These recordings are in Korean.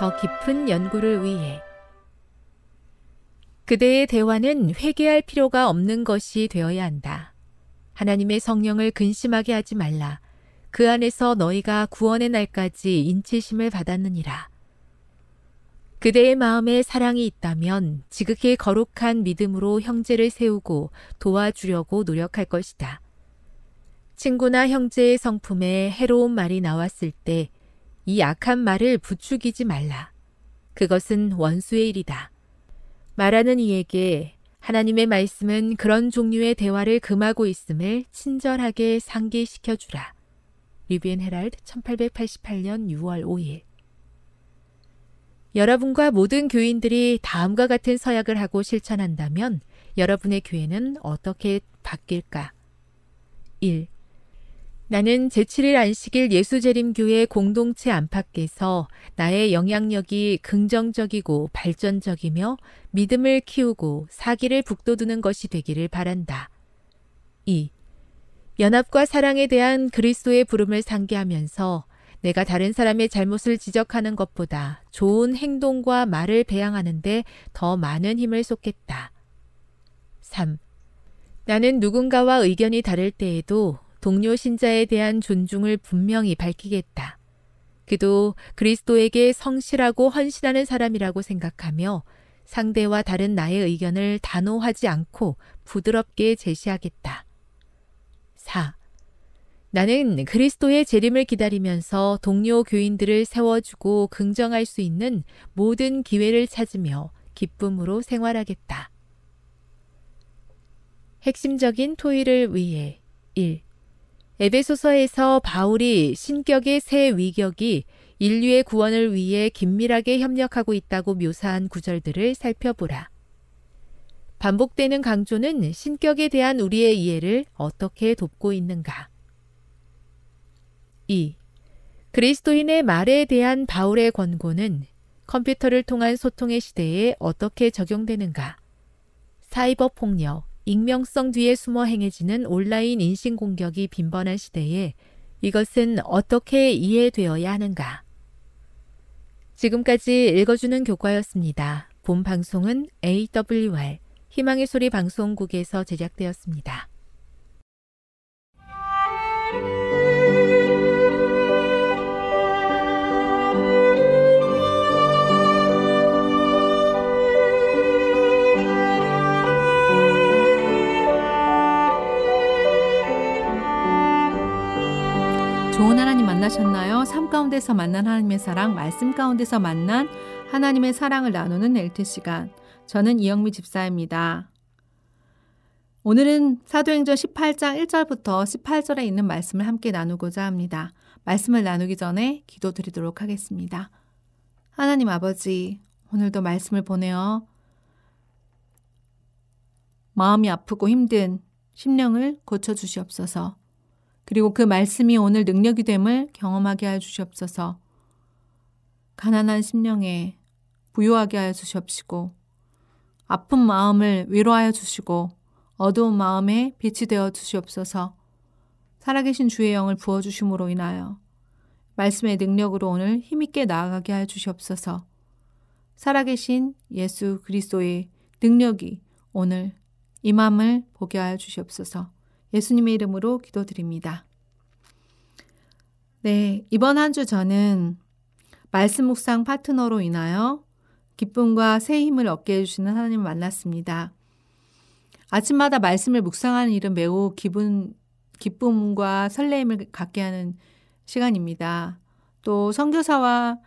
더 깊은 연구를 위해 그대의 대화는 회개할 필요가 없는 것이 되어야 한다. 하나님의 성령을 근심하게 하지 말라. 그 안에서 너희가 구원의 날까지 인치심을 받았느니라. 그대의 마음에 사랑이 있다면 지극히 거룩한 믿음으로 형제를 세우고 도와주려고 노력할 것이다. 친구나 형제의 성품에 해로운 말이 나왔을 때 이 악한 말을 부추기지 말라. 그것은 원수의 일이다. 말하는 이에게 하나님의 말씀은 그런 종류의 대화를 금하고 있음을 친절하게 상기시켜 주라. 리비엔 헤랄드 1888년 6월 5일 여러분과 모든 교인들이 다음과 같은 서약을 하고 실천한다면 여러분의 교회는 어떻게 바뀔까? 1. 나는 제7일 안식일 예수재림교회 공동체 안팎에서 나의 영향력이 긍정적이고 발전적이며 믿음을 키우고 사기를 북돋우는 것이 되기를 바란다. 2. 연합과 사랑에 대한 그리스도의 부름을 상기하면서 내가 다른 사람의 잘못을 지적하는 것보다 좋은 행동과 말을 배양하는데 더 많은 힘을 쏟겠다. 3. 나는 누군가와 의견이 다를 때에도 동료 신자에 대한 존중을 분명히 밝히겠다. 그도 그리스도에게 성실하고 헌신하는 사람이라고 생각하며 상대와 다른 나의 의견을 단호하지 않고 부드럽게 제시하겠다. 4. 나는 그리스도의 재림을 기다리면서 동료 교인들을 세워주고 긍정할 수 있는 모든 기회를 찾으며 기쁨으로 생활하겠다. 핵심적인 토의를 위해 1. 에베소서에서 바울이 신격의 새 위격이 인류의 구원을 위해 긴밀하게 협력하고 있다고 묘사한 구절들을 살펴보라. 반복되는 강조는 신격에 대한 우리의 이해를 어떻게 돕고 있는가? 2. 그리스도인의 말에 대한 바울의 권고는 컴퓨터를 통한 소통의 시대에 어떻게 적용되는가? 사이버 폭력, 익명성 뒤에 숨어 행해지는 온라인 인신 공격이 빈번한 시대에 이것은 어떻게 이해되어야 하는가? 지금까지 읽어주는 교과였습니다. 본 방송은 AWR 희망의 소리 방송국에서 제작되었습니다. 좋은 하나님 만나셨나요? 삶 가운데서 만난 하나님의 사랑, 말씀 가운데서 만난 하나님의 사랑을 나누는 엘트 시간. 저는 이영미 집사입니다. 오늘은 사도행전 18장 1절부터 18절에 있는 말씀을 함께 나누고자 합니다. 말씀을 나누기 전에 기도 드리도록 하겠습니다. 하나님 아버지, 오늘도 말씀을 보내어 마음이 아프고 힘든 심령을 고쳐주시옵소서. 그리고 그 말씀이 오늘 능력이 됨을 경험하게 하여 주시옵소서. 가난한 심령에 부유하게 하여 주시옵시고 아픈 마음을 위로하여 주시고 어두운 마음에 빛이 되어 주시옵소서. 살아계신 주의 영을 부어 주심으로 인하여 말씀의 능력으로 오늘 힘있게 나아가게 하여 주시옵소서. 살아계신 예수 그리스도의 능력이 오늘 이 마음을 보게 하여 주시옵소서. 예수님의 이름으로 기도드립니다. 네, 이번 한 주 저는 말씀 묵상 파트너로 인하여 기쁨과 새 힘을 얻게 해주시는 하나님을 만났습니다. 아침마다 말씀을 묵상하는 일은 매우 기분, 기쁨과 설레임을 갖게 하는 시간입니다. 또 선교사와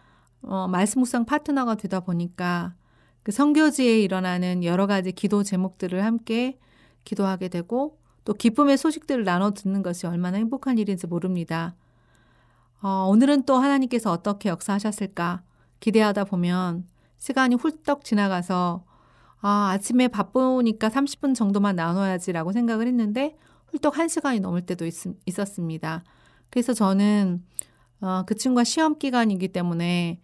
어, 말씀 묵상 파트너가 되다 보니까 그 선교지에 일어나는 여러 가지 기도 제목들을 함께 기도하게 되고 또 기쁨의 소식들을 나눠 듣는 것이 얼마나 행복한 일인지 모릅니다. 어, 오늘은 또 하나님께서 어떻게 역사하셨을까 기대하다 보면 시간이 훌떡 지나가서 아, 아침에 바쁘니까 30분 정도만 나눠야지라고 생각을 했는데 훌떡 1시간이 넘을 때도 있, 있었습니다. 그래서 저는 어, 그 친구가 시험 기간이기 때문에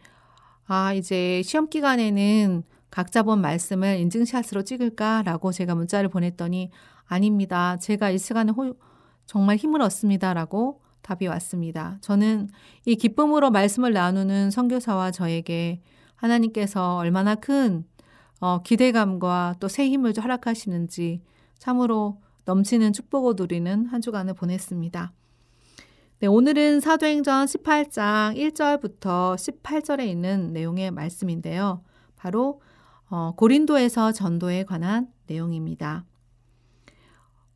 아, 이제 시험 기간에는 각자 본 말씀을 인증샷으로 찍을까라고 제가 문자를 보냈더니 아닙니다. 제가 이 시간에 호, 정말 힘을 얻습니다라고 답이 왔습니다. 저는 이 기쁨으로 말씀을 나누는 선교사와 저에게 하나님께서 얼마나 큰 어, 기대감과 또 새 힘을 허락하시는지 참으로 넘치는 축복을 누리는 한 주간을 보냈습니다. 네, 오늘은 사도행전 18장 1절부터 18절에 있는 내용의 말씀인데요. 바로 어, 고린도에서 전도에 관한 내용입니다.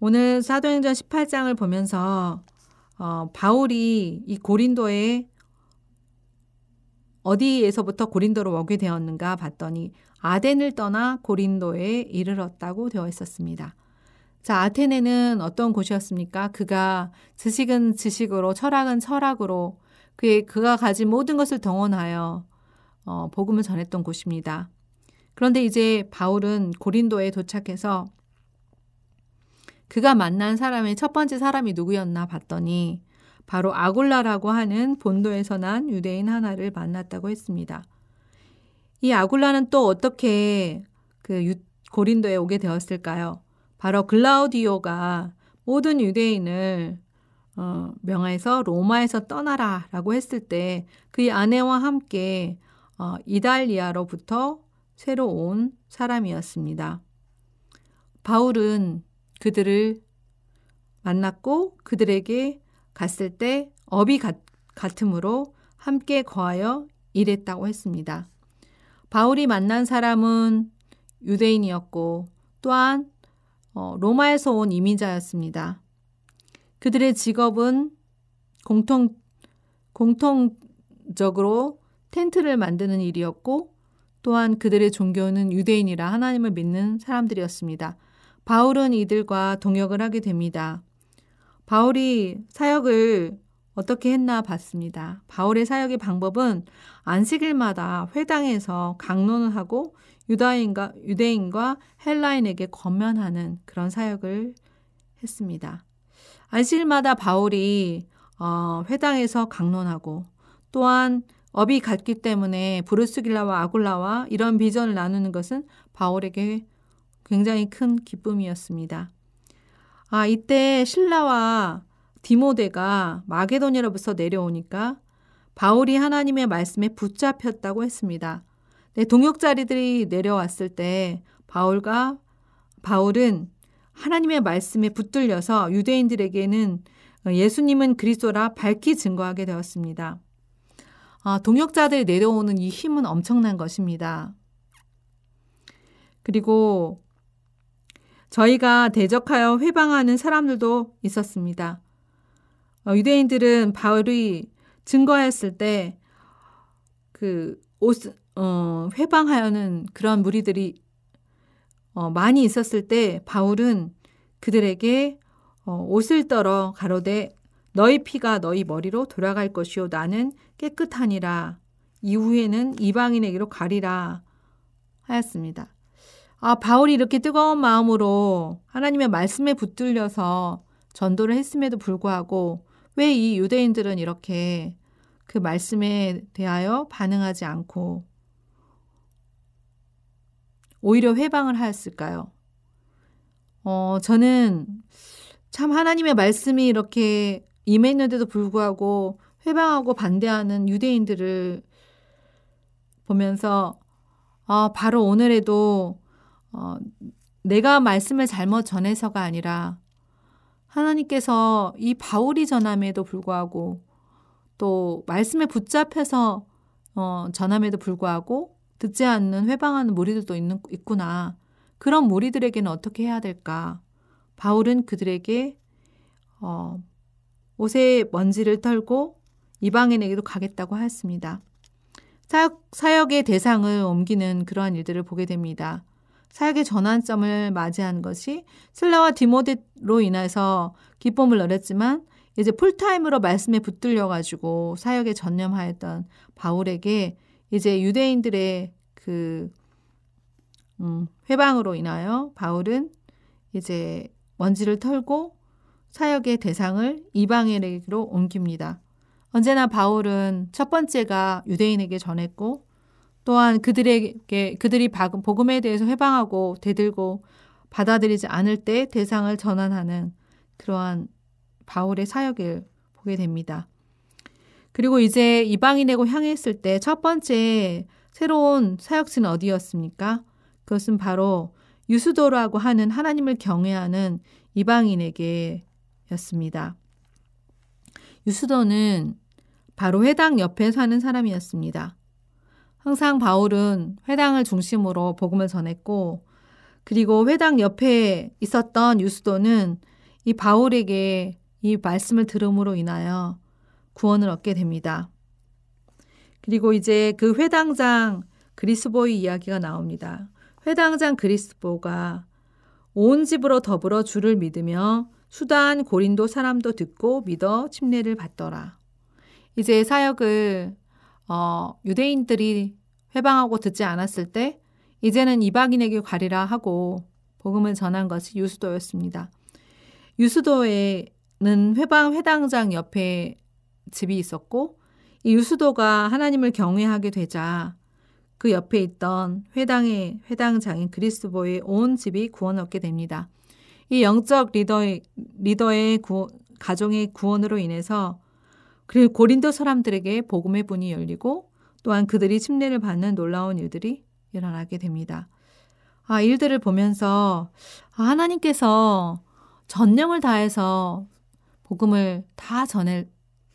오늘 사도행전 18장을 보면서 어, 바울이 이 고린도에 어디에서부터 고린도로 오게 되었는가 봤더니 아덴을 떠나 고린도에 이르렀다고 되어 있었습니다. 자, 아테네는 어떤 곳이었습니까? 그가 지식은 지식으로, 철학은 철학으로, 그의, 그가 가진 모든 것을 동원하여 어, 복음을 전했던 곳입니다. 그런데 이제 바울은 고린도에 도착해서 그가 만난 사람의 첫 번째 사람이 누구였나 봤더니 바로 아굴라라고 하는 본도에서 난 유대인 하나를 만났다고 했습니다. 이 아굴라는 또 어떻게 그 유, 고린도에 오게 되었을까요? 바로 글라우디오가 모든 유대인을 어, 명하에서 로마에서 떠나라 라고 했을 때 그의 아내와 함께 어, 이달리아로부터 새로 온 사람이었습니다. 바울은 그들을 만났고 그들에게 갔을 때 업이 같, 같으므로 함께 거하여 일했다고 했습니다. 바울이 만난 사람은 유대인이었고 또한 어, 로마에서 온 이민자였습니다. 그들의 직업은 공통, 공통적으로 텐트를 만드는 일이었고 또한 그들의 종교는 유대인이라 하나님을 믿는 사람들이었습니다. 바울은 이들과 동역을 하게 됩니다. 바울이 사역을 어떻게 했나 봤습니다. 바울의 사역의 방법은 안식일마다 회당에서 강론을 하고 유다인과 유대인과 헬라인에게 권면하는 그런 사역을 했습니다. 안식일마다 바울이 어, 회당에서 강론하고 또한 업이 같기 때문에 브루스길라와 아굴라와 이런 비전을 나누는 것은 바울에게 굉장히 큰 기쁨이었습니다. 아, 이때 신라와 디모데가 마게도니아로부터 내려오니까 바울이 하나님의 말씀에 붙잡혔다고 했습니다. 네, 동역자리들이 내려왔을 때 바울과 바울은 하나님의 말씀에 붙들려서 유대인들에게는 예수님은 그리스도라 밝히 증거하게 되었습니다. 아, 동역자들이 내려오는 이 힘은 엄청난 것입니다. 그리고 저희가 대적하여 회방하는 사람들도 있었습니다. 어, 유대인들은 바울이 증거했을 때그 옷, 어, 회방하여는 그런 무리들이 어, 많이 있었을 때 바울은 그들에게 어, 옷을 떨어 가로되 너희 피가 너희 머리로 돌아갈 것이요 나는 깨끗하니라 이후에는 이방인에게로 가리라 하였습니다. 아, 바울이 이렇게 뜨거운 마음으로 하나님의 말씀에 붙들려서 전도를 했음에도 불구하고 왜 이 유대인들은 이렇게 그 말씀에 대하여 반응하지 않고 오히려 회방을 하였을까요? 어, 저는 참 하나님의 말씀이 이렇게 임했는데도 불구하고 회방하고 반대하는 유대인들을 보면서 어, 바로 오늘에도 어, 내가 말씀을 잘못 전해서가 아니라 하나님께서 이 바울이 전함에도 불구하고 또 말씀에 붙잡혀서 어, 전함에도 불구하고 듣지 않는 회방하는 무리들도 있는, 있구나. 그런 무리들에게는 어떻게 해야 될까? 바울은 그들에게 어, 옷에 먼지를 털고 이방인에게도 가겠다고 하였습니다. 사역, 사역의 대상을 옮기는 그러한 일들을 보게 됩니다. 사역의 전환점을 맞이한 것이 슬라와 디모데로 인해서 기쁨을 누렸지만 이제 풀타임으로 말씀에 붙들려 가지고 사역에 전념하였던 바울에게 이제 유대인들의 그 음, 회방으로 인하여 바울은 이제 먼지를 털고 사역의 대상을 이방인에게로 옮깁니다. 언제나 바울은 첫 번째가 유대인에게 전했고 또한 그들에게 그들이 복음에 대해서 회방하고 대들고 받아들이지 않을 때 대상을 전환하는 그러한 바울의 사역을 보게 됩니다. 그리고 이제 이방인에게 향했을 때 첫 번째 새로운 사역지는 어디였습니까? 그것은 바로 유수도라고 하는 하나님을 경외하는 이방인에게였습니다. 유수도는 바로 회당 옆에 사는 사람이었습니다. 항상 바울은 회당을 중심으로 복음을 전했고 그리고 회당 옆에 있었던 유수도는 이 바울에게 이 말씀을 들음으로 인하여 구원을 얻게 됩니다. 그리고 이제 그 회당장 그리스보의 이야기가 나옵니다. 회당장 그리스보가 온 집으로 더불어 주를 믿으며 수단 고린도 사람도 듣고 믿어 침례를 받더라. 이제 사역을 어, 유대인들이 회방하고 듣지 않았을 때 이제는 이방인에게 가리라 하고 복음을 전한 것이 유수도였습니다. 유수도에는 회방 회당장 옆에 집이 있었고 이 유수도가 하나님을 경외하게 되자 그 옆에 있던 회당의 회당장인 그리스도의 온 집이 구원 얻게 됩니다. 이 영적 리더의 리더의 구, 가정의 구원으로 인해서 그리고 고린도 사람들에게 복음의 문이 열리고 또한 그들이 침례를 받는 놀라운 일들이 일어나게 됩니다. 아, 일들을 보면서 아, 하나님께서 전령을 다해서 복음을 다 전해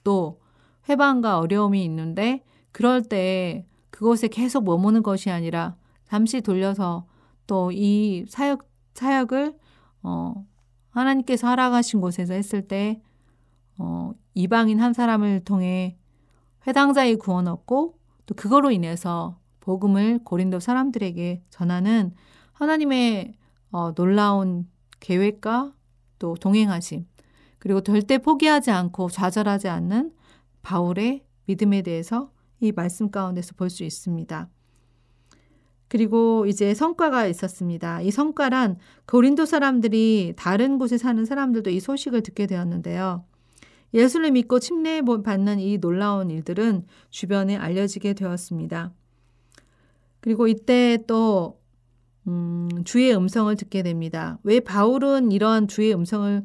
또 회방과 어려움이 있는데 그럴 때 그곳에 계속 머무는 것이 아니라 잠시 돌려서 또 이 사역 사역을 어 하나님께서 하락하신 곳에서 했을 때 어, 이방인 한 사람을 통해 회당자의 구원 얻고 또 그거로 인해서 복음을 고린도 사람들에게 전하는 하나님의 어, 놀라운 계획과 또 동행하심 그리고 절대 포기하지 않고 좌절하지 않는 바울의 믿음에 대해서 이 말씀 가운데서 볼 수 있습니다. 그리고 이제 성과가 있었습니다. 이 성과란 고린도 사람들이 다른 곳에 사는 사람들도 이 소식을 듣게 되었는데요. 예수를 믿고 침례 받는 이 놀라운 일들은 주변에 알려지게 되었습니다. 그리고 이때 또 음, 주의 음성을 듣게 됩니다. 왜 바울은 이러한 주의 음성을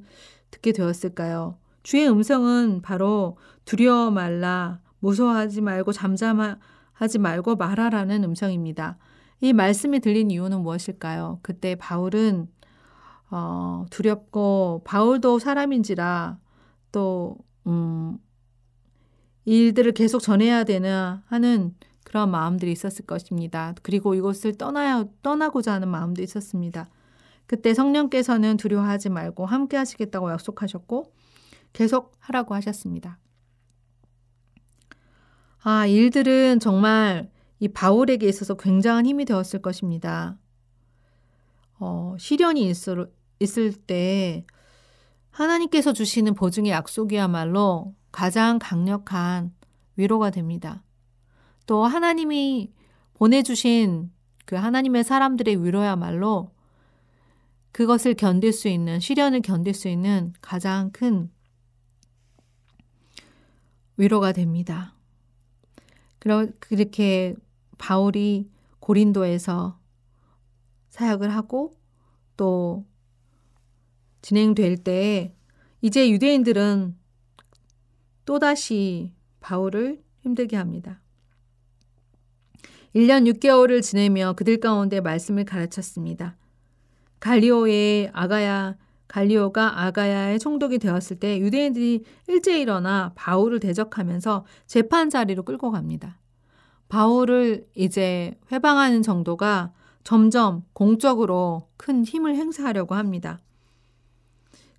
듣게 되었을까요? 주의 음성은 바로 두려워 말라, 무서워하지 말고 잠잠하지 말고 말하라는 음성입니다. 이 말씀이 들린 이유는 무엇일까요? 그때 바울은 어, 두렵고 바울도 사람인지라 또 음, 일들을 계속 전해야 되나 하는 그런 마음들이 있었을 것입니다. 그리고 이곳을 떠나야 떠나고자 하는 마음도 있었습니다. 그때 성령께서는 두려워하지 말고 함께 하시겠다고 약속하셨고 계속 하라고 하셨습니다. 아, 일들은 정말 이 바울에게 있어서 굉장한 힘이 되었을 것입니다. 어, 시련이 있을, 있을 때 하나님께서 주시는 보증의 약속이야말로 가장 강력한 위로가 됩니다. 또 하나님이 보내주신 그 하나님의 사람들의 위로야말로 그것을 견딜 수 있는, 시련을 견딜 수 있는 가장 큰 위로가 됩니다. 그렇게 바울이 고린도에서 사역을 하고 또 진행될 때 이제 유대인들은 또다시 바울을 힘들게 합니다. 1년 6개월을 지내며 그들 가운데 말씀을 가르쳤습니다. 갈리오의 아가야 갈리오가 아가야의 총독이 되었을 때 유대인들이 일제히 일어나 바울을 대적하면서 재판 자리로 끌고 갑니다. 바울을 이제 회방하는 정도가 점점 공적으로 큰 힘을 행사하려고 합니다.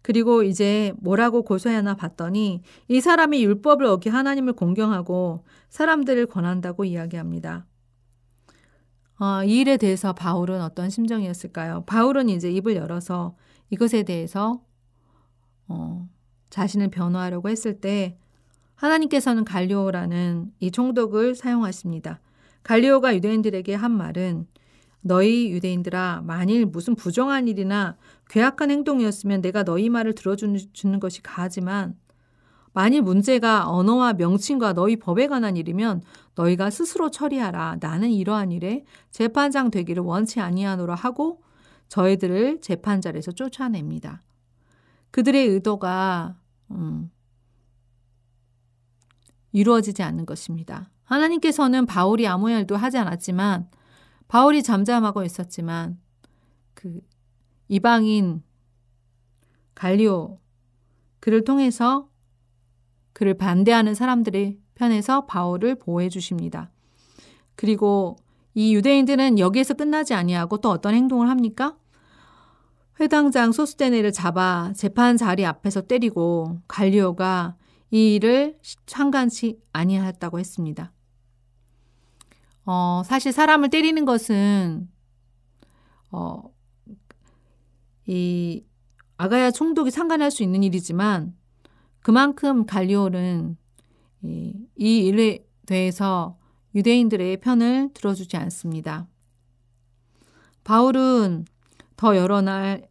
그리고 이제 뭐라고 고소하나 봤더니 이 사람이 율법을 어기 하나님을 공경하고 사람들을 권한다고 이야기합니다. 어, 이 일에 대해서 바울은 어떤 심정이었을까요? 바울은 이제 입을 열어서 이것에 대해서 어, 자신을 변호하려고 했을 때 하나님께서는 갈리오라는 이 총독을 사용하십니다. 갈리오가 유대인들에게 한 말은 너희 유대인들아 만일 무슨 부정한 일이나 괴악한 행동이었으면 내가 너희 말을 들어주는 것이 가하지만 만일 문제가 언어와 명칭과 너희 법에 관한 일이면 너희가 스스로 처리하라. 나는 이러한 일에 재판장 되기를 원치 아니하노라 하고 저희들을 재판자리에서 쫓아냅니다. 그들의 의도가 음, 이루어지지 않는 것입니다. 하나님께서는 바울이 아무 일도 하지 않았지만 바울이 잠잠하고 있었지만 그 이방인 갈리오 그를 통해서 그를 반대하는 사람들의 편에서 바울을 보호해 주십니다. 그리고 이 유대인들은 여기에서 끝나지 아니하고 또 어떤 행동을 합니까? 회당장 소스테네를 잡아 재판 자리 앞에서 때리고 갈리오가 이 일을 상관치 아니하였다고 했습니다. 어, 사실 사람을 때리는 것은 어, 이 아가야 총독이 상관할 수 있는 일이지만 그만큼 갈리오는 이, 이 일에 대해서 유대인들의 편을 들어주지 않습니다. 바울은 더 여러 날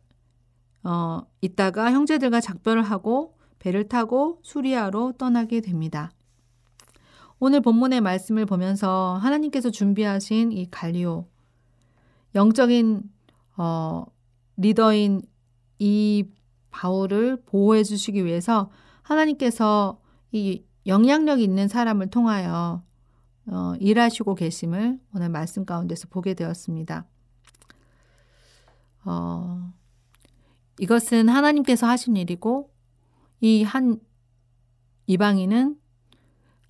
어, 있다가 형제들과 작별을 하고 배를 타고 수리아로 떠나게 됩니다. 오늘 본문의 말씀을 보면서 하나님께서 준비하신 이 갈리오, 영적인 어, 리더인 이 바울을 보호해 주시기 위해서 하나님께서 이 영향력 있는 사람을 통하여 어, 일하시고 계심을 오늘 말씀 가운데서 보게 되었습니다. 어, 이것은 하나님께서 하신 일이고 이 한 이방인은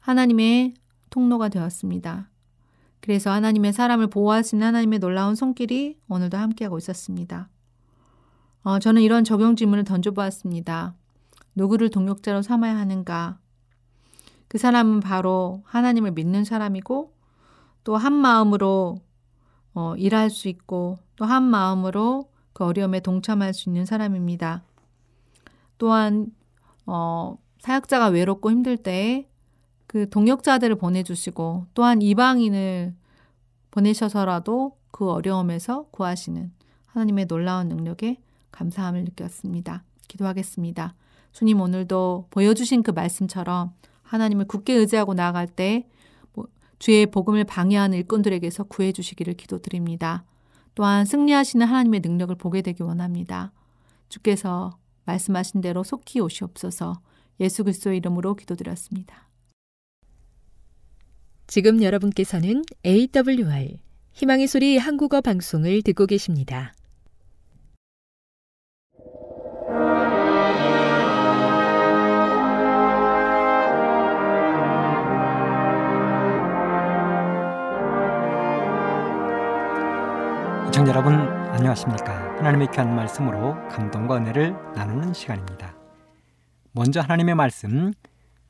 하나님의 통로가 되었습니다. 그래서 하나님의 사람을 보호하시는 하나님의 놀라운 손길이 오늘도 함께하고 있었습니다. 어, 저는 이런 적용 질문을 던져보았습니다. 누구를 동역자로 삼아야 하는가? 그 사람은 바로 하나님을 믿는 사람이고 또 한 마음으로 어, 일할 수 있고 또 한 마음으로 그 어려움에 동참할 수 있는 사람입니다. 또한 어, 사역자가 외롭고 힘들 때 그 동역자들을 보내주시고 또한 이방인을 보내셔서라도 그 어려움에서 구하시는 하나님의 놀라운 능력에 감사함을 느꼈습니다. 기도하겠습니다. 주님 오늘도 보여주신 그 말씀처럼 하나님을 굳게 의지하고 나아갈 때뭐 주의 복음을 방해하는 일꾼들에게서 구해주시기를 기도드립니다. 또한 승리하시는 하나님의 능력을 보게 되기 원합니다. 주께서 말씀하신 대로 속히 오시옵소서 예수 그리스도의 이름으로 기도드렸습니다. 지금 여러분께서는 AWR 희망의 소리 한국어 방송을 듣고 계십니다. 시청자 여러분 안녕하십니까 하나님의 귀한 말씀으로 감동과 은혜를 나누는 시간입니다 먼저 하나님의 말씀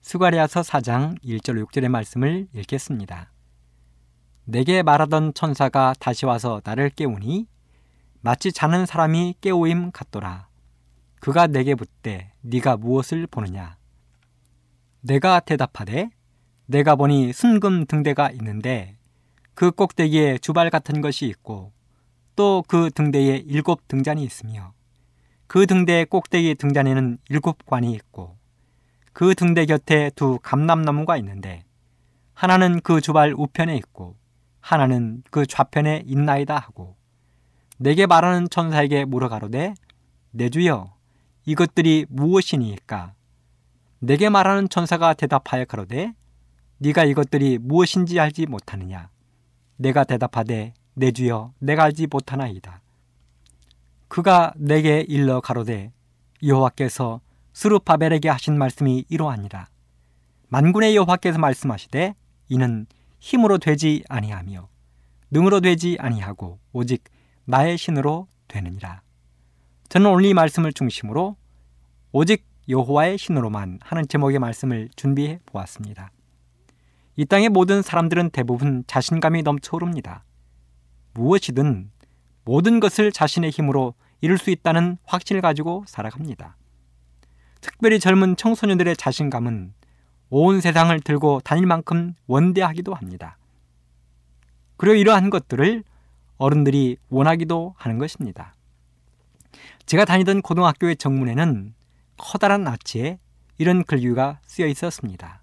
스가리아서 4장 1절 6절의 말씀을 읽겠습니다 내게 말하던 천사가 다시 와서 나를 깨우니 마치 자는 사람이 깨우임 같더라. 그가 내게 묻되 네가 무엇을 보느냐? 내가 대답하되 내가 보니 순금 등대가 있는데 그 꼭대기에 주발 같은 것이 있고 또 그 등대에 일곱 등잔이 있으며 그 등대 꼭대기 등잔에는 일곱 관이 있고 그 등대 곁에 두 감람나무가 있는데 하나는 그 주발 우편에 있고 하나는 그 좌편에 있나이다 하고 내게 말하는 천사에게 물어가로되 내 주여 이것들이 무엇이니까? 내게 말하는 천사가 대답하여 가로되 네가 이것들이 무엇인지 알지 못하느냐? 내가 대답하되 내 주여 내가 알지 못하나이다. 그가 내게 일러 가로되 여호와께서 스루파벨에게 하신 말씀이 이러하니라 만군의 여호와께서 말씀하시되 이는 힘으로 되지 아니하며 능으로 되지 아니하고 오직 나의 신으로 되느니라 저는 오늘 이 말씀을 중심으로 오직 여호와의 신으로만 하는 제목의 말씀을 준비해 보았습니다. 이 땅의 모든 사람들은 대부분 자신감이 넘쳐오릅니다. 무엇이든 모든 것을 자신의 힘으로 이룰 수 있다는 확신을 가지고 살아갑니다. 특별히 젊은 청소년들의 자신감은 온 세상을 들고 다닐 만큼 원대하기도 합니다. 그리고 이러한 것들을 어른들이 원하기도 하는 것입니다. 제가 다니던 고등학교의 정문에는 커다란 아치에 이런 글귀가 쓰여 있었습니다.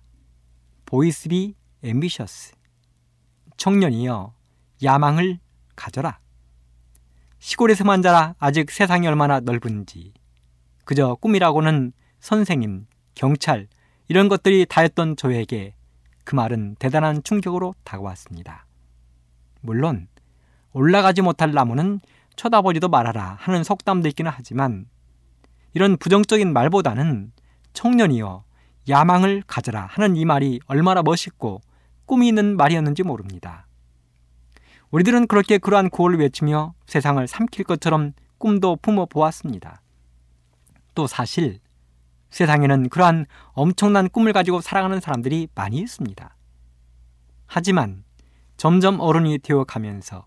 Boys be ambitious 청년이여 야망을 가져라. 시골에서만 자라 아직 세상이 얼마나 넓은지 그저 꿈이라고는 선생님, 경찰 이런 것들이 다였던 저에게 그 말은 대단한 충격으로 다가왔습니다. 물론 올라가지 못할 나무는 쳐다보지도 말아라 하는 속담도 있기는 하지만 이런 부정적인 말보다는 청년이여 야망을 가져라 하는 이 말이 얼마나 멋있고 꿈이 있는 말이었는지 모릅니다. 우리들은 그렇게 그러한 구호를 외치며 세상을 삼킬 것처럼 꿈도 품어 보았습니다. 또 사실 세상에는 그러한 엄청난 꿈을 가지고 살아가는 사람들이 많이 있습니다. 하지만 점점 어른이 되어 가면서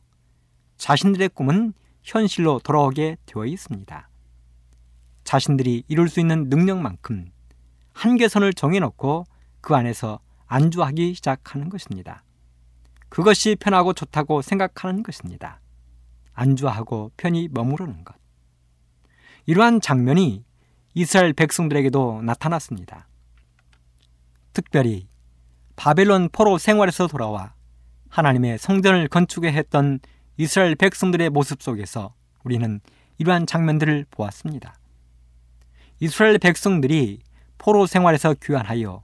자신들의 꿈은 현실로 돌아오게 되어 있습니다. 자신들이 이룰 수 있는 능력만큼 한계선을 정해놓고 그 안에서 안주하기 시작하는 것입니다. 그것이 편하고 좋다고 생각하는 것입니다. 안주하고 편히 머무르는 것. 이러한 장면이 이스라엘 백성들에게도 나타났습니다. 특별히 바벨론 포로 생활에서 돌아와 하나님의 성전을 건축해 했던 이스라엘 백성들의 모습 속에서 우리는 이러한 장면들을 보았습니다. 이스라엘 백성들이 포로 생활에서 귀환하여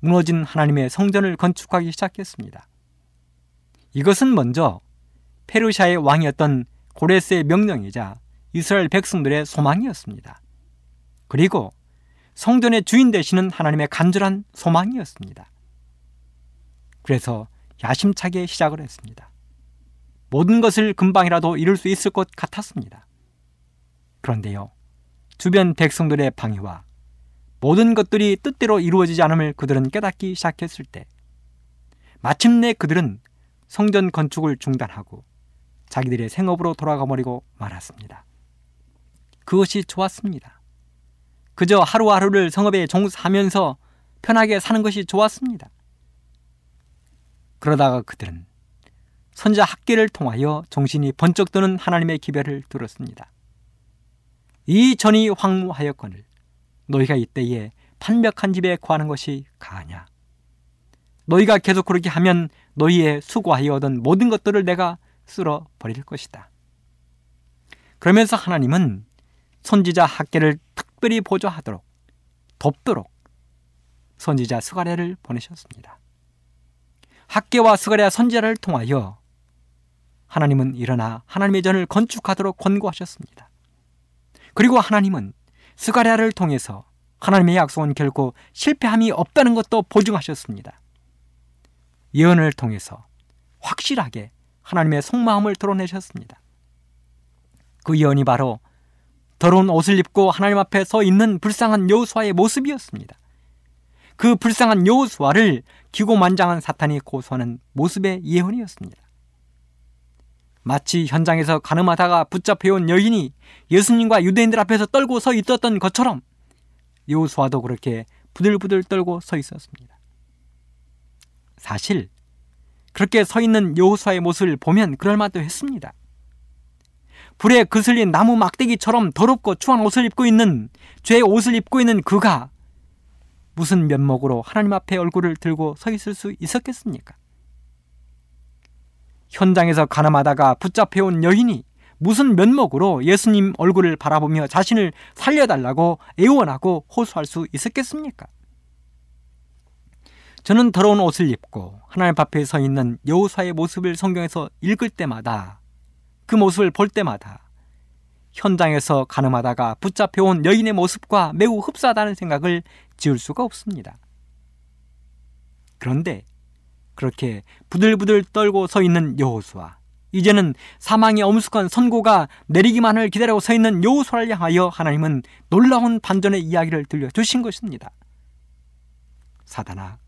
무너진 하나님의 성전을 건축하기 시작했습니다. 이것은 먼저 페르시아의 왕이었던 고레스의 명령이자 이스라엘 백성들의 소망이었습니다. 그리고 성전의 주인 되시는 하나님의 간절한 소망이었습니다. 그래서 야심차게 시작을 했습니다. 모든 것을 금방이라도 이룰 수 있을 것 같았습니다. 그런데요, 주변 백성들의 방해와 모든 것들이 뜻대로 이루어지지 않음을 그들은 깨닫기 시작했을 때, 마침내 그들은 성전 건축을 중단하고 자기들의 생업으로 돌아가 버리고 말았습니다. 그것이 좋았습니다. 그저 하루하루를 성업에 종사하면서 편하게 사는 것이 좋았습니다. 그러다가 그들은 선자 학계를 통하여 정신이 번쩍 드는 하나님의 기별을 들었습니다. 이 전이 황무하였거늘 너희가 이때에 판벽한 집에 거하는 것이 가하냐. 너희가 계속 그렇게 하면 너희의 수고하여 얻은 모든 것들을 내가 쓸어 버릴 것이다. 그러면서 하나님은 선지자 학계를 특별히 보조하도록 돕도록 선지자 스가랴를 보내셨습니다. 학계와 스가랴 선지자를 통하여 하나님은 일어나 하나님의 전을 건축하도록 권고하셨습니다. 그리고 하나님은 스가랴를 통해서 하나님의 약속은 결코 실패함이 없다는 것도 보증하셨습니다. 예언을 통해서 확실하게 하나님의 속마음을 드러내셨습니다. 그 예언이 바로 더러운 옷을 입고 하나님 앞에 서 있는 불쌍한 여호수아의 모습이었습니다. 그 불쌍한 여호수아를 기고만장한 사탄이 고소하는 모습의 예언이었습니다. 마치 현장에서 가늠하다가 붙잡혀온 여인이 예수님과 유대인들 앞에서 떨고 서 있었던 것처럼 여호수아도 그렇게 부들부들 떨고 서 있었습니다. 사실 그렇게 서 있는 여호수아의 모습을 보면 그럴 만도 했습니다. 불에 그슬린 나무 막대기처럼 더럽고 추한 옷을 입고 있는 죄의 옷을 입고 있는 그가 무슨 면목으로 하나님 앞에 얼굴을 들고 서 있을 수 있었겠습니까? 현장에서 가늠하다가 붙잡혀온 여인이 무슨 면목으로 예수님 얼굴을 바라보며 자신을 살려달라고 애원하고 호소할 수 있었겠습니까? 저는 더러운 옷을 입고 하나님 앞에 서 있는 여호수아의 모습을 성경에서 읽을 때마다 그 모습을 볼 때마다 현장에서 가늠하다가 붙잡혀온 여인의 모습과 매우 흡사하다는 생각을 지울 수가 없습니다. 그런데 그렇게 부들부들 떨고 서 있는 여호수아 이제는 사망의 엄숙한 선고가 내리기만을 기다리고 서 있는 여호수아를 향하여 하나님은 놀라운 반전의 이야기를 들려주신 것입니다. 사단아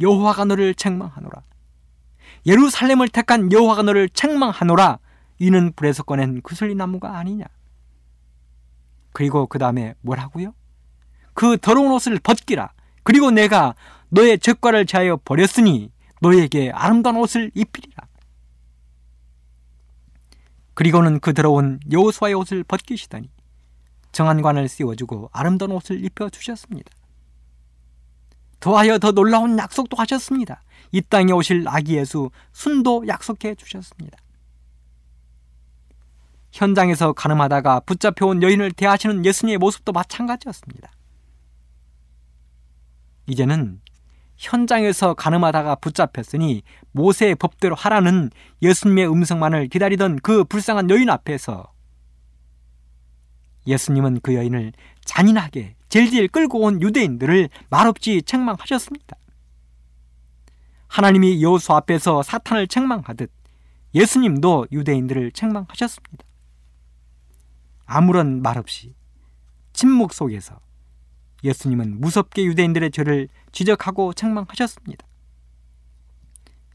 여호와가 너를 책망하노라 예루살렘을 택한 여호와가 너를 책망하노라 이는 불에서 꺼낸 그슬리 나무가 아니냐 그리고 그 다음에 뭐라고요? 그 더러운 옷을 벗기라 그리고 내가 너의 죄과를 제하여 버렸으니 너에게 아름다운 옷을 입히리라. 그리고는 그 더러운 여호수아의 옷을 벗기시더니 정한관을 씌워주고 아름다운 옷을 입혀주셨습니다. 더하여 더 놀라운 약속도 하셨습니다. 이 땅에 오실 아기 예수 순도 약속해 주셨습니다. 현장에서 가늠하다가 붙잡혀온 여인을 대하시는 예수님의 모습도 마찬가지였습니다. 이제는 현장에서 가늠하다가 붙잡혔으니 모세의 법대로 하라는 예수님의 음성만을 기다리던 그 불쌍한 여인 앞에서 예수님은 그 여인을 잔인하게 질질 끌고 온 유대인들을 말없이 책망하셨습니다. 하나님이 여호수 앞에서 사탄을 책망하듯 예수님도 유대인들을 책망하셨습니다. 아무런 말 없이 침묵 속에서 예수님은 무섭게 유대인들의 죄를 지적하고 책망하셨습니다.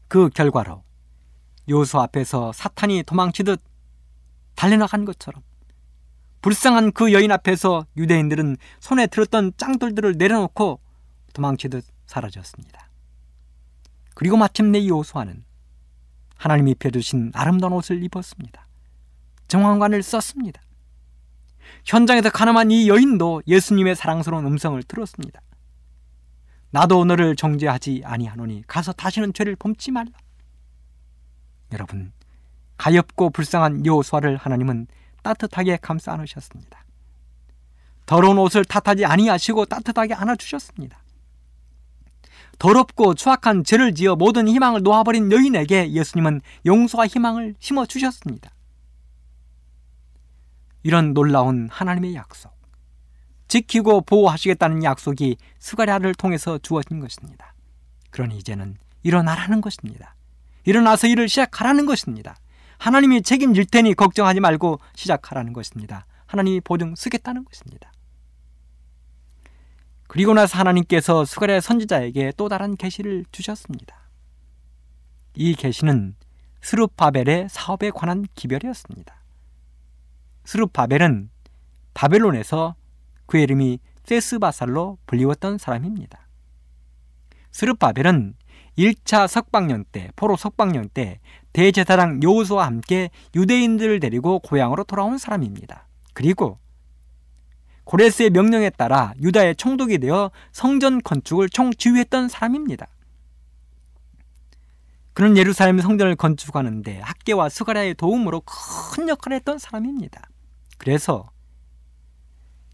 그 결과로 요수 앞에서 사탄이 도망치듯 달려나간 것처럼 불쌍한 그 여인 앞에서 유대인들은 손에 들었던 짱돌들을 내려놓고 도망치듯 사라졌습니다. 그리고 마침내 요수아는 하나님이 펴주신 아름다운 옷을 입었습니다. 정황관을 썼습니다. 현장에서 가늠한 이 여인도 예수님의 사랑스러운 음성을 들었습니다. 나도 너를 정죄하지 아니하노니 가서 다시는 죄를 범치 말라. 여러분, 가엾고 불쌍한 여호수아를 하나님은 따뜻하게 감싸 안으셨습니다. 더러운 옷을 탓하지 아니하시고 따뜻하게 안아 주셨습니다. 더럽고 추악한 죄를 지어 모든 희망을 놓아버린 여인에게 예수님은 용서와 희망을 심어 주셨습니다. 이런 놀라운 하나님의 약속, 지키고 보호하시겠다는 약속이 스가랴를 통해서 주어진 것입니다. 그러니 이제는 일어나라는 것입니다. 일어나서 일을 시작하라는 것입니다. 하나님이 책임질 테니 걱정하지 말고 시작하라는 것입니다. 하나님이 보증 쓰겠다는 것입니다. 그리고 나서 하나님께서 스가랴 선지자에게 또 다른 계시를 주셨습니다. 이 계시는 스룹바벨의 사업에 관한 기별이었습니다. 스룹바벨은 바벨론에서 그 이름이 세스바살로 불리웠던 사람입니다. 스룹바벨은 1차 석방년 때, 포로 석방년 때 대제사장 여호수와 함께 유대인들을 데리고 고향으로 돌아온 사람입니다. 그리고 고레스의 명령에 따라 유다의 총독이 되어 성전 건축을 총지휘했던 사람입니다. 그는 예루살렘 성전을 건축하는데 학계와 스가랴의 도움으로 큰 역할을 했던 사람입니다. 그래서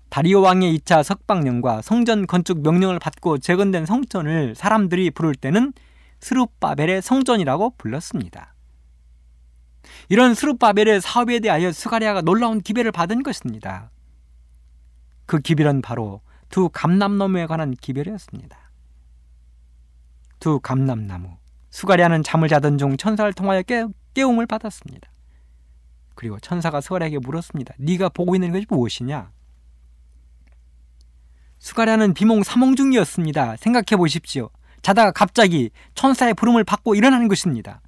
다리오 왕의 2차 석방령과 성전 건축 명령을 받고 재건된 성전을 사람들이 부를 때는 스룹바벨의 성전이라고 불렀습니다. 이런 스룹바벨의 사업에 대하여 스가리아가 놀라운 기별을 받은 것입니다. 그 기별은 바로 두 감람나무에 관한 기별이었습니다. 두 감람나무. 수가리아는 잠을 자던 중 천사를 통하여 깨, 깨움을 받았습니다. 그리고 천사가 스가랴에게 물었습니다. 네가 보고 있는 것이 무엇이냐? 스가랴는 비몽 사몽 중이었습니다. 생각해 보십시오. 자다가 갑자기 천사의 부름을 받고 일어나는 것입니다.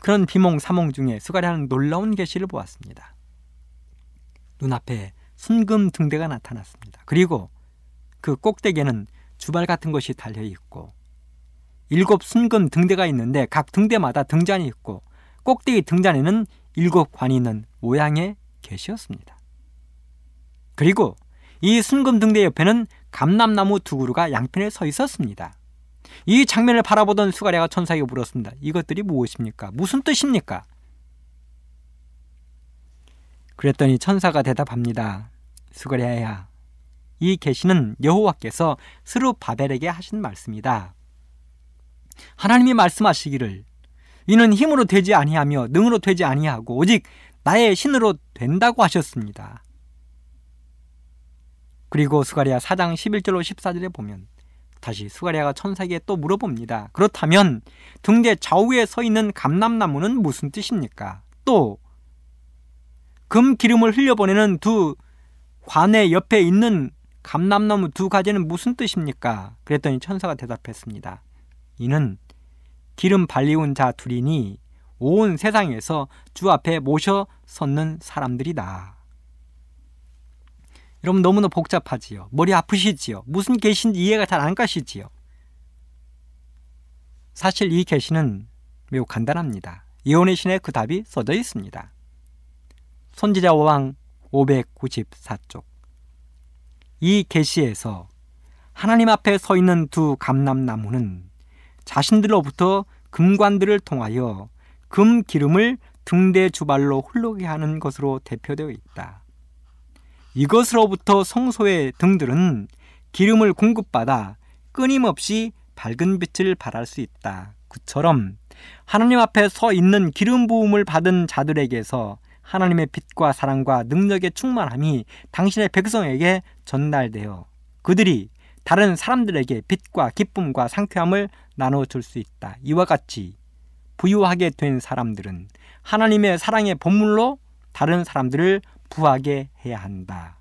그런 비몽 사몽 중에 스가랴는 놀라운 계시를 보았습니다. 눈앞에 순금 등대가 나타났습니다. 그리고 그 꼭대기에는 주발 같은 것이 달려 있고 일곱 순금 등대가 있는데 각 등대마다 등잔이 있고 꼭대기 등잔에는 일곱 관이 있는 모양의 계시였습니다. 그리고 이 순금 등대 옆에는 감람나무 두 그루가 양편에 서 있었습니다. 이 장면을 바라보던 수가랴가 천사에게 물었습니다. 이것들이 무엇입니까? 무슨 뜻입니까? 그랬더니 천사가 대답합니다. 수가랴야, 이 계시는 여호와께서 스루바벨에게 하신 말씀이다. 하나님이 말씀하시기를 이는 힘으로 되지 아니하며 능으로 되지 아니하고 오직 나의 신으로 된다고 하셨습니다. 그리고 수가리아 4장 11절로 14절에 보면 다시 수가리아가 천사에게 또 물어봅니다. 그렇다면 등대 좌우에 서 있는 감람나무는 무슨 뜻입니까? 또 금 기름을 흘려보내는 두 관의 옆에 있는 감람나무 두 가지는 무슨 뜻입니까? 그랬더니 천사가 대답했습니다. 이는 기름 발리운 자 둘이니 온 세상에서 주 앞에 모셔 섰는 사람들이다. 여러분 너무나 복잡하지요. 머리 아프시지요. 무슨 계신지 이해가 잘 안 가시지요. 사실 이 계시는 매우 간단합니다. 예언의 신에 그 답이 써져 있습니다. 손지자 왕 594쪽. 이 계시에서 하나님 앞에 서 있는 두 감람나무는 자신들로부터 금관들을 통하여 금 기름을 등대 주발로 흘러게 하는 것으로 대표되어 있다. 이것으로부터 성소의 등들은 기름을 공급받아 끊임없이 밝은 빛을 발할 수 있다. 그처럼 하나님 앞에 서 있는 기름 부음을 받은 자들에게서 하나님의 빛과 사랑과 능력의 충만함이 당신의 백성에게 전달되어 그들이 다른 사람들에게 빛과 기쁨과 상쾌함을 나눠줄 수 있다. 이와 같이 부유하게 된 사람들은 하나님의 사랑의 본물로 다른 사람들을 부하게 해야 한다.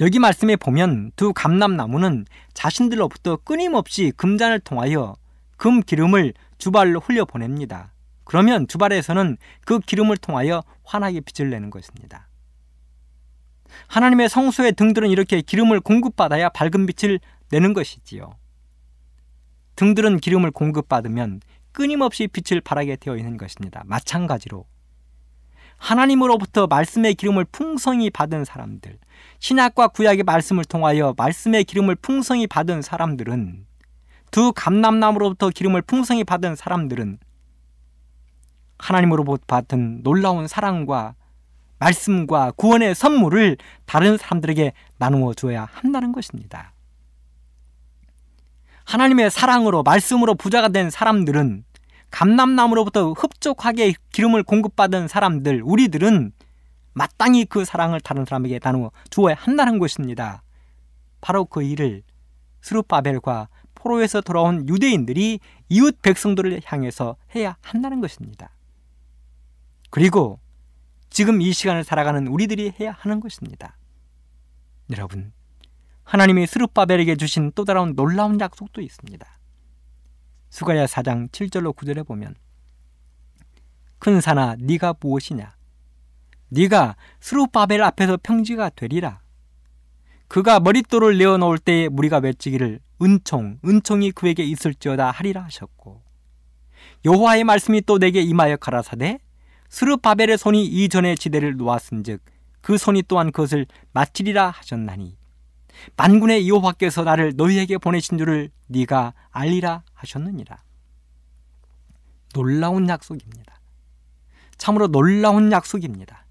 여기 말씀에 보면 두 감람나무는 자신들로부터 끊임없이 금잔을 통하여 금 기름을 주발로 흘려 보냅니다. 그러면 주발에서는 그 기름을 통하여 환하게 빛을 내는 것입니다. 하나님의 성소의 등들은 이렇게 기름을 공급받아야 밝은 빛을 내는 것이지요. 등들은 기름을 공급받으면 끊임없이 빛을 발하게 되어 있는 것입니다. 마찬가지로 하나님으로부터 말씀의 기름을 풍성히 받은 사람들, 신약과 구약의 말씀을 통하여 말씀의 기름을 풍성히 받은 사람들은 두 감람나무로부터 기름을 풍성히 받은 사람들은 하나님으로부터 받은 놀라운 사랑과 말씀과 구원의 선물을 다른 사람들에게 나누어 주어야 한다는 것입니다. 하나님의 사랑으로 말씀으로 부자가 된 사람들은 감남나무로부터 흡족하게 기름을 공급받은 사람들 우리들은 마땅히 그 사랑을 다른 사람에게 나누어 주어야 한다는 것입니다. 바로 그 일을 스루바벨과 포로에서 돌아온 유대인들이 이웃 백성들을 향해서 해야 한다는 것입니다. 그리고 지금 이 시간을 살아가는 우리들이 해야 하는 것입니다. 여러분, 하나님이 스룹바벨에게 주신 또 다른 놀라운 약속도 있습니다. 수가야 4장 7절로 9절에 보면 큰 산아 네가 무엇이냐 네가 스룹바벨 앞에서 평지가 되리라 그가 머릿돌을 내어 놓을 때에 무리가 외치기를 은총 은총이 그에게 있을지어다 하리라 하셨고 여호와의 말씀이 또 내게 임하여 가라사대 스르바벨의 손이 이전에 지대를 놓았은즉 그 손이 또한 그것을 마치리라 하셨나니 만군의 여호와께서 나를 너희에게 보내신 줄을 네가 알리라 하셨느니라. 놀라운 약속입니다. 참으로 놀라운 약속입니다.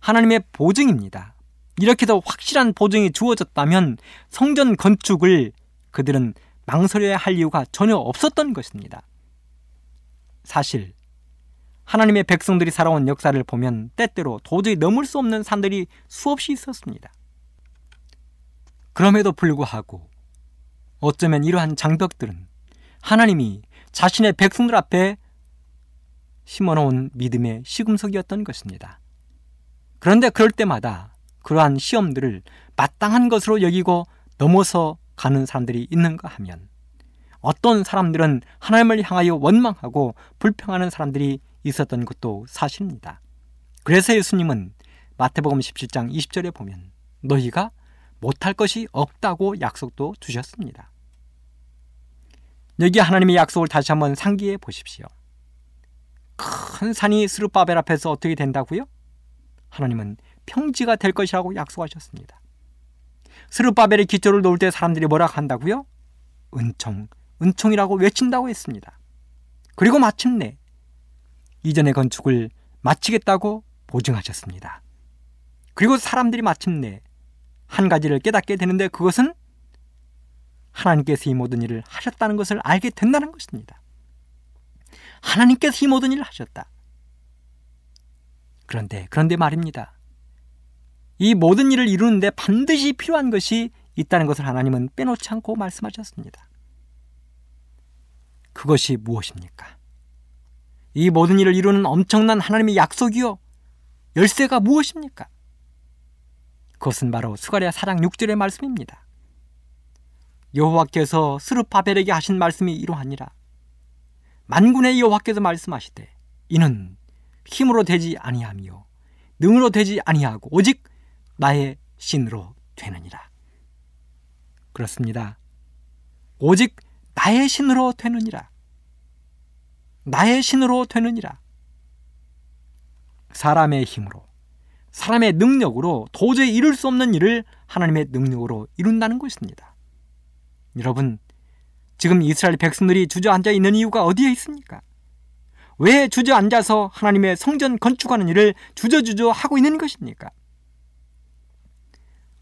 하나님의 보증입니다. 이렇게 더 확실한 보증이 주어졌다면 성전 건축을 그들은 망설여야 할 이유가 전혀 없었던 것입니다. 사실 하나님의 백성들이 살아온 역사를 보면 때때로 도저히 넘을 수 없는 산들이 수없이 있었습니다. 그럼에도 불구하고 어쩌면 이러한 장벽들은 하나님이 자신의 백성들 앞에 심어놓은 믿음의 시금석이었던 것입니다. 그런데 그럴 때마다 그러한 시험들을 마땅한 것으로 여기고 넘어서 가는 사람들이 있는가 하면 어떤 사람들은 하나님을 향하여 원망하고 불평하는 사람들이 있었던 것도 사실입니다. 그래서 예수님은 마태복음 17장 20절에 보면 너희가 못할 것이 없다고 약속도 주셨습니다. 여기 하나님의 약속을 다시 한번 상기해 보십시오. 큰 산이 스루바벨 앞에서 어떻게 된다고요? 하나님은 평지가 될 것이라고 약속하셨습니다. 스루바벨의 기초를 놓을 때 사람들이 뭐라 한다고요? 은총, 은총이라고 외친다고 했습니다. 그리고 마침내 이전의 건축을 마치겠다고 보증하셨습니다. 그리고 사람들이 마침내 한 가지를 깨닫게 되는데 그것은 하나님께서 이 모든 일을 하셨다는 것을 알게 된다는 것입니다. 하나님께서 이 모든 일을 하셨다. 그런데 그런데 말입니다. 이 모든 일을 이루는데 반드시 필요한 것이 있다는 것을 하나님은 빼놓지 않고 말씀하셨습니다. 그것이 무엇입니까? 이 모든 일을 이루는 엄청난 하나님의 약속이요. 열쇠가 무엇입니까? 그것은 바로 스가랴 4장 6절의 말씀입니다. 여호와께서 스루파벨에게 하신 말씀이 이러하니라. 만군의 여호와께서 말씀하시되 이는 힘으로 되지 아니하며 능으로 되지 아니하고 오직 나의 신으로 되느니라. 그렇습니다. 오직 나의 신으로 되느니라. 나의 신으로 되느니라. 사람의 힘으로, 사람의 능력으로 도저히 이룰 수 없는 일을 하나님의 능력으로 이룬다는 것입니다. 여러분, 지금 이스라엘 백성들이 주저앉아 있는 이유가 어디에 있습니까? 왜 주저앉아서 하나님의 성전 건축하는 일을 주저주저 하고 있는 것입니까?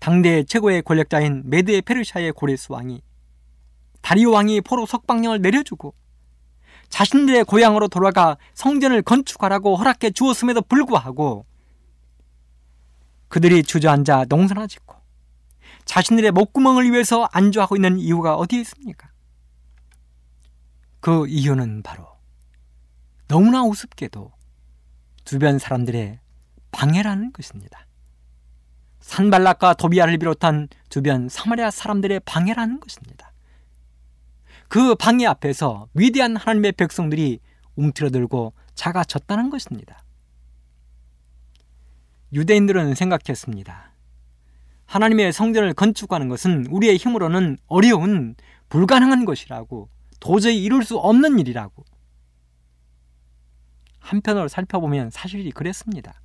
당대 최고의 권력자인 메드의 페르시아의 고레스 왕이 다리오 왕이 포로 석방령을 내려주고 자신들의 고향으로 돌아가 성전을 건축하라고 허락해 주었음에도 불구하고 그들이 주저앉아 농사나 짓고 자신들의 목구멍을 위해서 안주하고 있는 이유가 어디에 있습니까? 그 이유는 바로 너무나 우습게도 주변 사람들의 방해라는 것입니다. 산발락과 도비아를 비롯한 주변 사마리아 사람들의 방해라는 것입니다. 그 방해 앞에서 위대한 하나님의 백성들이 움츠러들고 작아졌다는 것입니다. 유대인들은 생각했습니다. 하나님의 성전을 건축하는 것은 우리의 힘으로는 어려운 불가능한 것이라고 도저히 이룰 수 없는 일이라고. 한편으로 살펴보면 사실이 그랬습니다.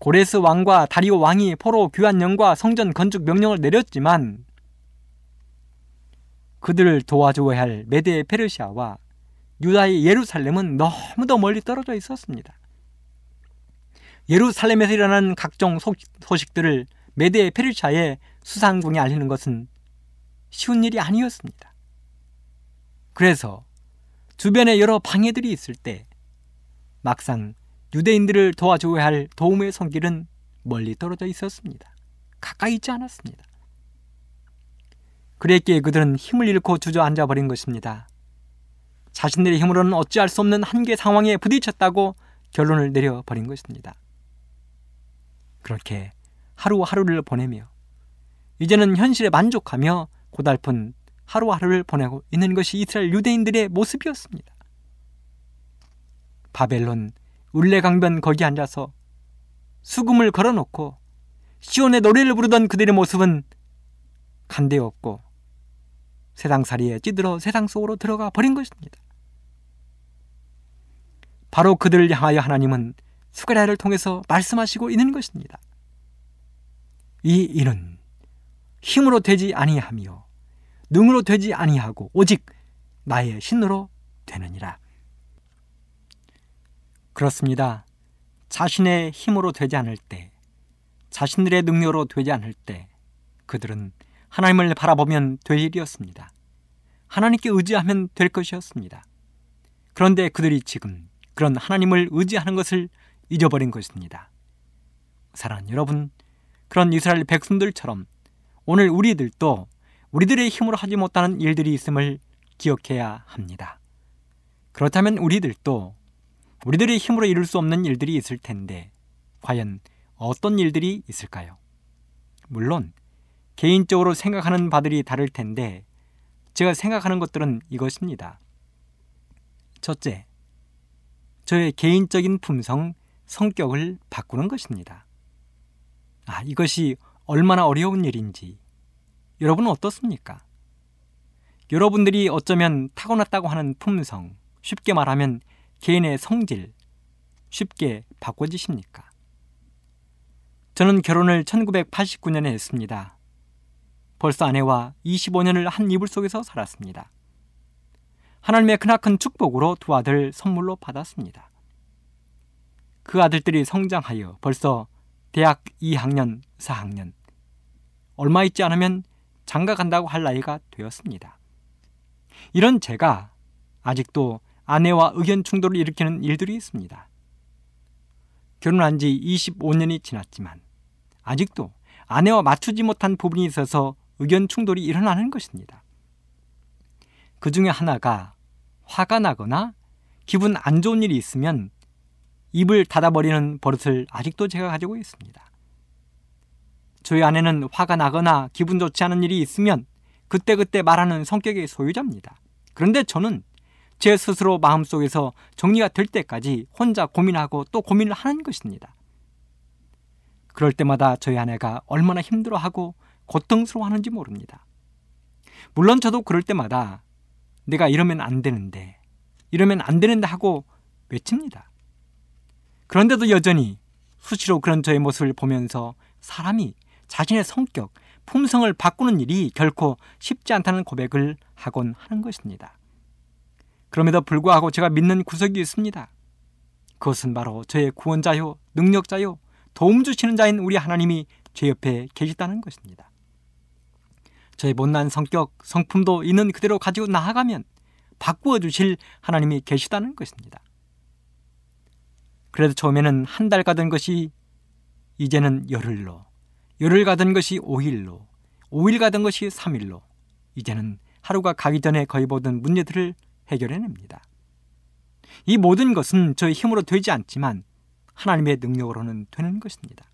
고레스 왕과 다리오 왕이 포로 교환령과 성전 건축 명령을 내렸지만 그들을 도와줘야 할 메데 페르시아와 유다의 예루살렘은 너무도 멀리 떨어져 있었습니다. 예루살렘에서 일어난 각종 소식들을 메데 페르시아의 수상궁에 알리는 것은 쉬운 일이 아니었습니다. 그래서 주변에 여러 방해들이 있을 때 막상 유대인들을 도와줘야 할 도움의 손길은 멀리 떨어져 있었습니다. 가까이 있지 않았습니다. 그랬기에 그들은 힘을 잃고 주저앉아 버린 것입니다. 자신들의 힘으로는 어찌할 수 없는 한계 상황에 부딪혔다고 결론을 내려버린 것입니다. 그렇게 하루하루를 보내며 이제는 현실에 만족하며 고달픈 하루하루를 보내고 있는 것이 이스라엘 유대인들의 모습이었습니다. 바벨론 울레강변 거기 앉아서 수금을 걸어놓고 시온의 노래를 부르던 그들의 모습은 간대없고 세상살이에 찌들어 세상 속으로 들어가 버린 것입니다. 바로 그들을 향하여 하나님은 수가랴를 통해서 말씀하시고 있는 것입니다. 이 일은 힘으로 되지 아니하며 능으로 되지 아니하고 오직 나의 신으로 되느니라. 그렇습니다. 자신의 힘으로 되지 않을 때, 자신들의 능력으로 되지 않을 때, 그들은 하나님을 바라보면 될 일이었습니다. 하나님께 의지하면 될 것이었습니다. 그런데 그들이 지금 그런 하나님을 의지하는 것을 잊어버린 것입니다. 사랑하는 여러분, 그런 이스라엘 백성들처럼 오늘 우리들도 우리들의 힘으로 하지 못하는 일들이 있음을 기억해야 합니다. 그렇다면 우리들도 우리들의 힘으로 이룰 수 없는 일들이 있을 텐데 과연 어떤 일들이 있을까요? 물론 개인적으로 생각하는 바들이 다를 텐데 제가 생각하는 것들은 이것입니다. 첫째, 저의 개인적인 품성, 성격을 바꾸는 것입니다. 아, 이것이 얼마나 어려운 일인지 여러분은 어떻습니까? 여러분들이 어쩌면 타고났다고 하는 품성, 쉽게 말하면 개인의 성질, 쉽게 바꿔지십니까? 저는 결혼을 1989년에 했습니다. 벌써 아내와 25년을 한 이불 속에서 살았습니다. 하나님의 크나큰 축복으로 두 아들 선물로 받았습니다. 그 아들들이 성장하여 벌써 대학 2학년, 4학년, 얼마 있지 않으면 장가 간다고 할 나이가 되었습니다. 이런 제가 아직도 아내와 의견 충돌을 일으키는 일들이 있습니다. 결혼한 지 25년이 지났지만 아직도 아내와 맞추지 못한 부분이 있어서 의견 충돌이 일어나는 것입니다. 그 중에 하나가 화가 나거나 기분 안 좋은 일이 있으면 입을 닫아버리는 버릇을 아직도 제가 가지고 있습니다. 저희 아내는 화가 나거나 기분 좋지 않은 일이 있으면 그때그때 말하는 성격의 소유자입니다. 그런데 저는 제 스스로 마음속에서 정리가 될 때까지 혼자 고민하고 또 고민을 하는 것입니다. 그럴 때마다 저희 아내가 얼마나 힘들어하고 고통스러워하는지 모릅니다. 물론 저도 그럴 때마다 내가 이러면 안 되는데, 이러면 안 되는데 하고 외칩니다. 그런데도 여전히 수시로 그런 저의 모습을 보면서 사람이 자신의 성격, 품성을 바꾸는 일이 결코 쉽지 않다는 고백을 하곤 하는 것입니다. 그럼에도 불구하고 제가 믿는 구석이 있습니다. 그것은 바로 저의 구원자요, 능력자요, 도움 주시는 자인 우리 하나님이 제 옆에 계시다는 것입니다. 저의 못난 성격, 성품도 있는 그대로 가지고 나아가면 바꾸어 주실 하나님이 계시다는 것입니다. 그래도 처음에는 한 달 가던 것이 이제는 열흘로, 열흘 가던 것이 5일로, 5일 가던 것이 3일로, 이제는 하루가 가기 전에 거의 모든 문제들을 해결해냅니다. 이 모든 것은 저의 힘으로 되지 않지만 하나님의 능력으로는 되는 것입니다.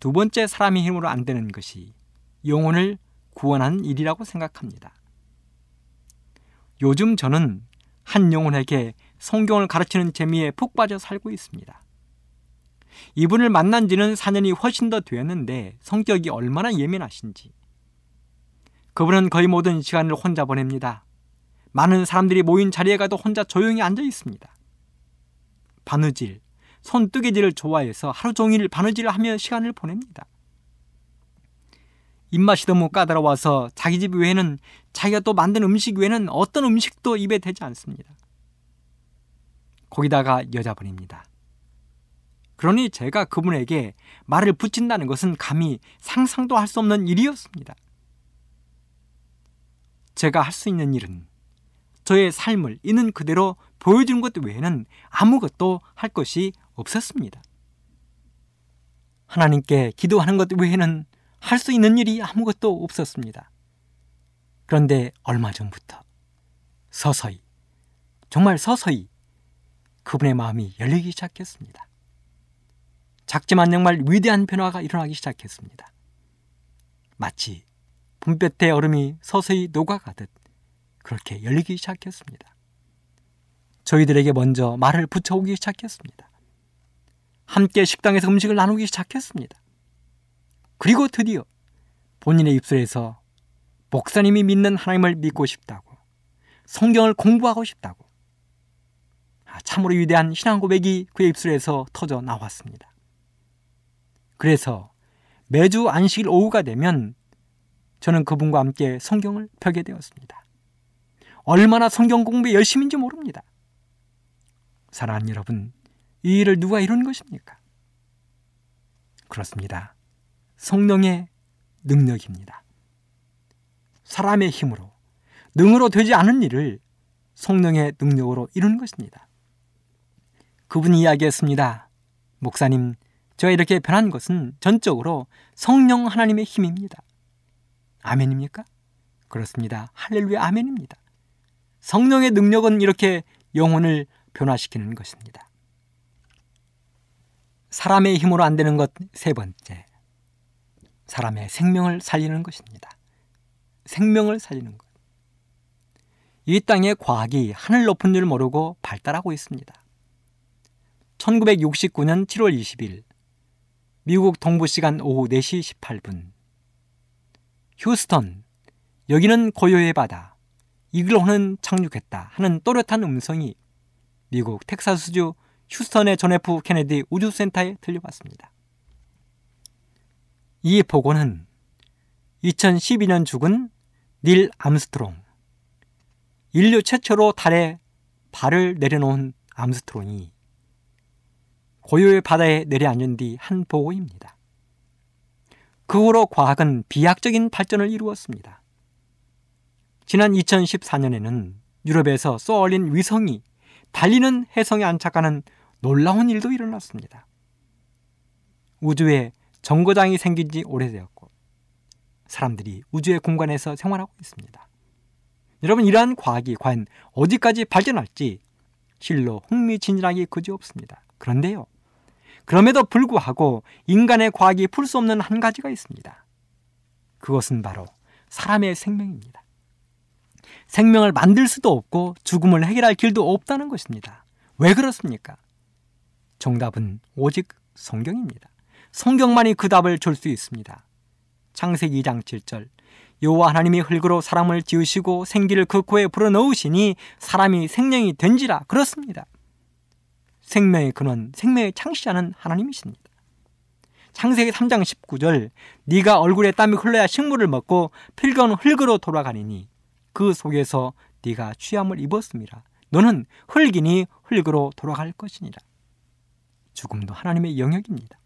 두 번째 사람의 힘으로 안 되는 것이 영혼을 구원하는 일이라고 생각합니다. 요즘 저는 한 영혼에게 성경을 가르치는 재미에 푹 빠져 살고 있습니다. 이분을 만난 지는 4년이 훨씬 더 되었는데 성격이 얼마나 예민하신지. 그분은 거의 모든 시간을 혼자 보냅니다. 많은 사람들이 모인 자리에 가도 혼자 조용히 앉아 있습니다. 바느질, 손뜨개질을 좋아해서 하루 종일 바느질을 하며 시간을 보냅니다. 입맛이 너무 까다로워서 자기 집 외에는 자기가 또 만든 음식 외에는 어떤 음식도 입에 대지 않습니다. 거기다가 여자분입니다. 그러니 제가 그분에게 말을 붙인다는 것은 감히 상상도 할 수 없는 일이었습니다. 제가 할 수 있는 일은 저의 삶을 있는 그대로 보여주는 것 외에는 아무것도 할 것이 없었습니다. 하나님께 기도하는 것 외에는 할 수 있는 일이 아무것도 없었습니다. 그런데 얼마 전부터 서서히, 정말 서서히 그분의 마음이 열리기 시작했습니다. 작지만 정말 위대한 변화가 일어나기 시작했습니다. 마치 봄볕의 얼음이 서서히 녹아가듯 그렇게 열리기 시작했습니다. 저희들에게 먼저 말을 붙여오기 시작했습니다. 함께 식당에서 음식을 나누기 시작했습니다. 그리고 드디어 본인의 입술에서 목사님이 믿는 하나님을 믿고 싶다고 성경을 공부하고 싶다고 아, 참으로 위대한 신앙 고백이 그의 입술에서 터져 나왔습니다. 그래서 매주 안식일 오후가 되면 저는 그분과 함께 성경을 펴게 되었습니다. 얼마나 성경 공부에 열심인지 모릅니다. 사랑하는 여러분, 이 일을 누가 이룬 것입니까? 그렇습니다. 성령의 능력입니다. 사람의 힘으로, 능으로 되지 않은 일을 성령의 능력으로 이룬 것입니다. 그분이 이야기했습니다. 목사님, 제가 이렇게 변한 것은 전적으로 성령 하나님의 힘입니다. 아멘입니까? 그렇습니다. 할렐루야 아멘입니다. 성령의 능력은 이렇게 영혼을 변화시키는 것입니다. 사람의 힘으로 안 되는 것 세 번째. 사람의 생명을 살리는 것입니다. 생명을 살리는 것. 이 땅의 과학이 하늘 높은 줄 모르고 발달하고 있습니다. 1969년 7월 20일 미국 동부 시간 오후 4시 18분 휴스턴 여기는 고요의 바다 이글호는 착륙했다 하는 또렷한 음성이 미국 텍사스주 휴스턴의 존 F 케네디 우주센터에 들려왔습니다. 이 보고는 2012년 죽은 닐 암스트롱 인류 최초로 달에 발을 내려놓은 암스트롱이 고요의 바다에 내려앉은 뒤 한 보고입니다. 그 후로 과학은 비약적인 발전을 이루었습니다. 지난 2014년에는 유럽에서 쏘아올린 위성이 달리는 해성에 안착하는 놀라운 일도 일어났습니다. 우주에 정거장이 생긴 지 오래되었고 사람들이 우주의 공간에서 생활하고 있습니다. 여러분 이러한 과학이 과연 어디까지 발전할지 실로 흥미진진하기 그지없습니다. 그런데요. 그럼에도 불구하고 인간의 과학이 풀 수 없는 한 가지가 있습니다. 그것은 바로 사람의 생명입니다. 생명을 만들 수도 없고 죽음을 해결할 길도 없다는 것입니다. 왜 그렇습니까? 정답은 오직 성경입니다. 성경만이 그 답을 줄 수 있습니다. 창세기 2장 7절 여호와 하나님이 흙으로 사람을 지으시고 생기를 그 코에 불어넣으시니 사람이 생명이 된지라 그렇습니다. 생명의 근원, 생명의 창시자는 하나님이십니다. 창세기 3장 19절 네가 얼굴에 땀이 흘러야 식물을 먹고 필건 흙으로 돌아가니니 그 속에서 네가 취함을 입었습니다. 너는 흙이니 흙으로 돌아갈 것이니라. 죽음도 하나님의 영역입니다.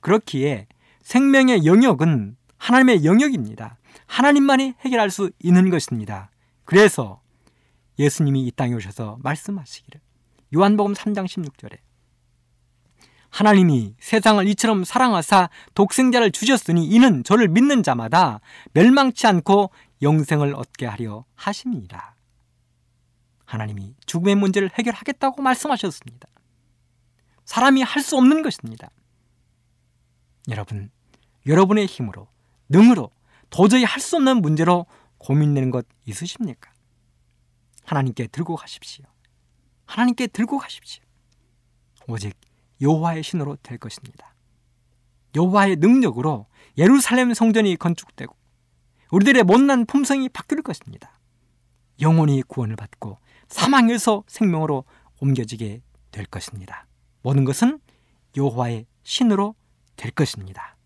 그렇기에 생명의 영역은 하나님의 영역입니다. 하나님만이 해결할 수 있는 것입니다. 그래서 예수님이 이 땅에 오셔서 말씀하시기를 요한복음 3장 16절에 하나님이 세상을 이처럼 사랑하사 독생자를 주셨으니 이는 저를 믿는 자마다 멸망치 않고 영생을 얻게 하려 하십니다. 하나님이 죽음의 문제를 해결하겠다고 말씀하셨습니다. 사람이 할 수 없는 것입니다. 여러분, 여러분의 힘으로, 능으로 도저히 할 수 없는 문제로 고민되는 것 있으십니까? 하나님께 들고 가십시오. 하나님께 들고 가십시오. 오직 여호와의 신으로 될 것입니다. 여호와의 능력으로 예루살렘 성전이 건축되고 우리들의 못난 품성이 바뀔 것입니다. 영혼이 구원을 받고 사망에서 생명으로 옮겨지게 될 것입니다. 모든 것은 여호와의 신으로 될 것입니다.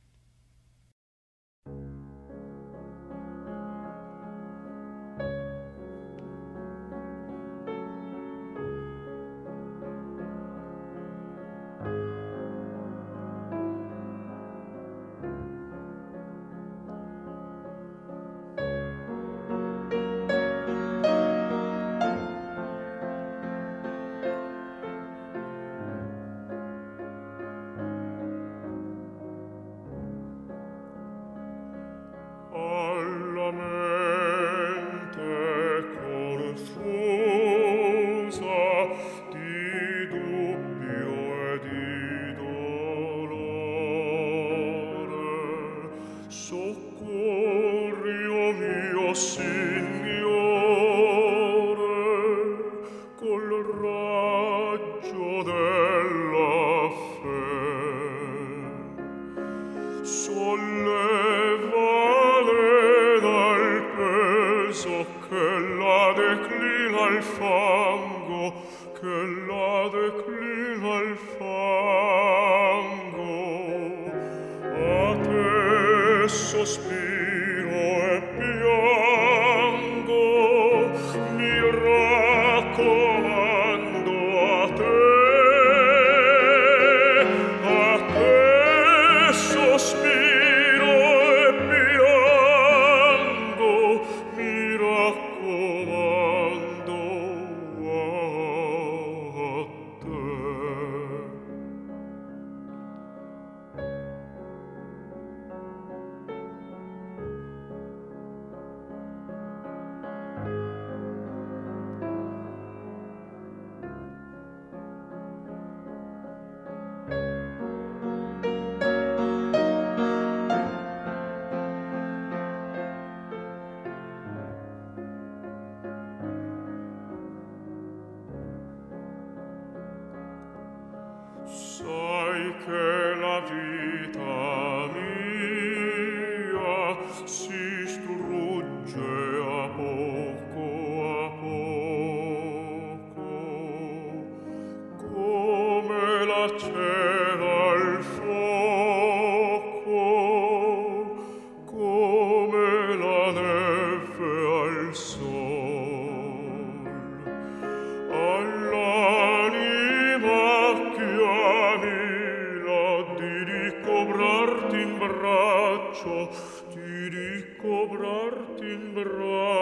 braccio ti ricovrar in braccio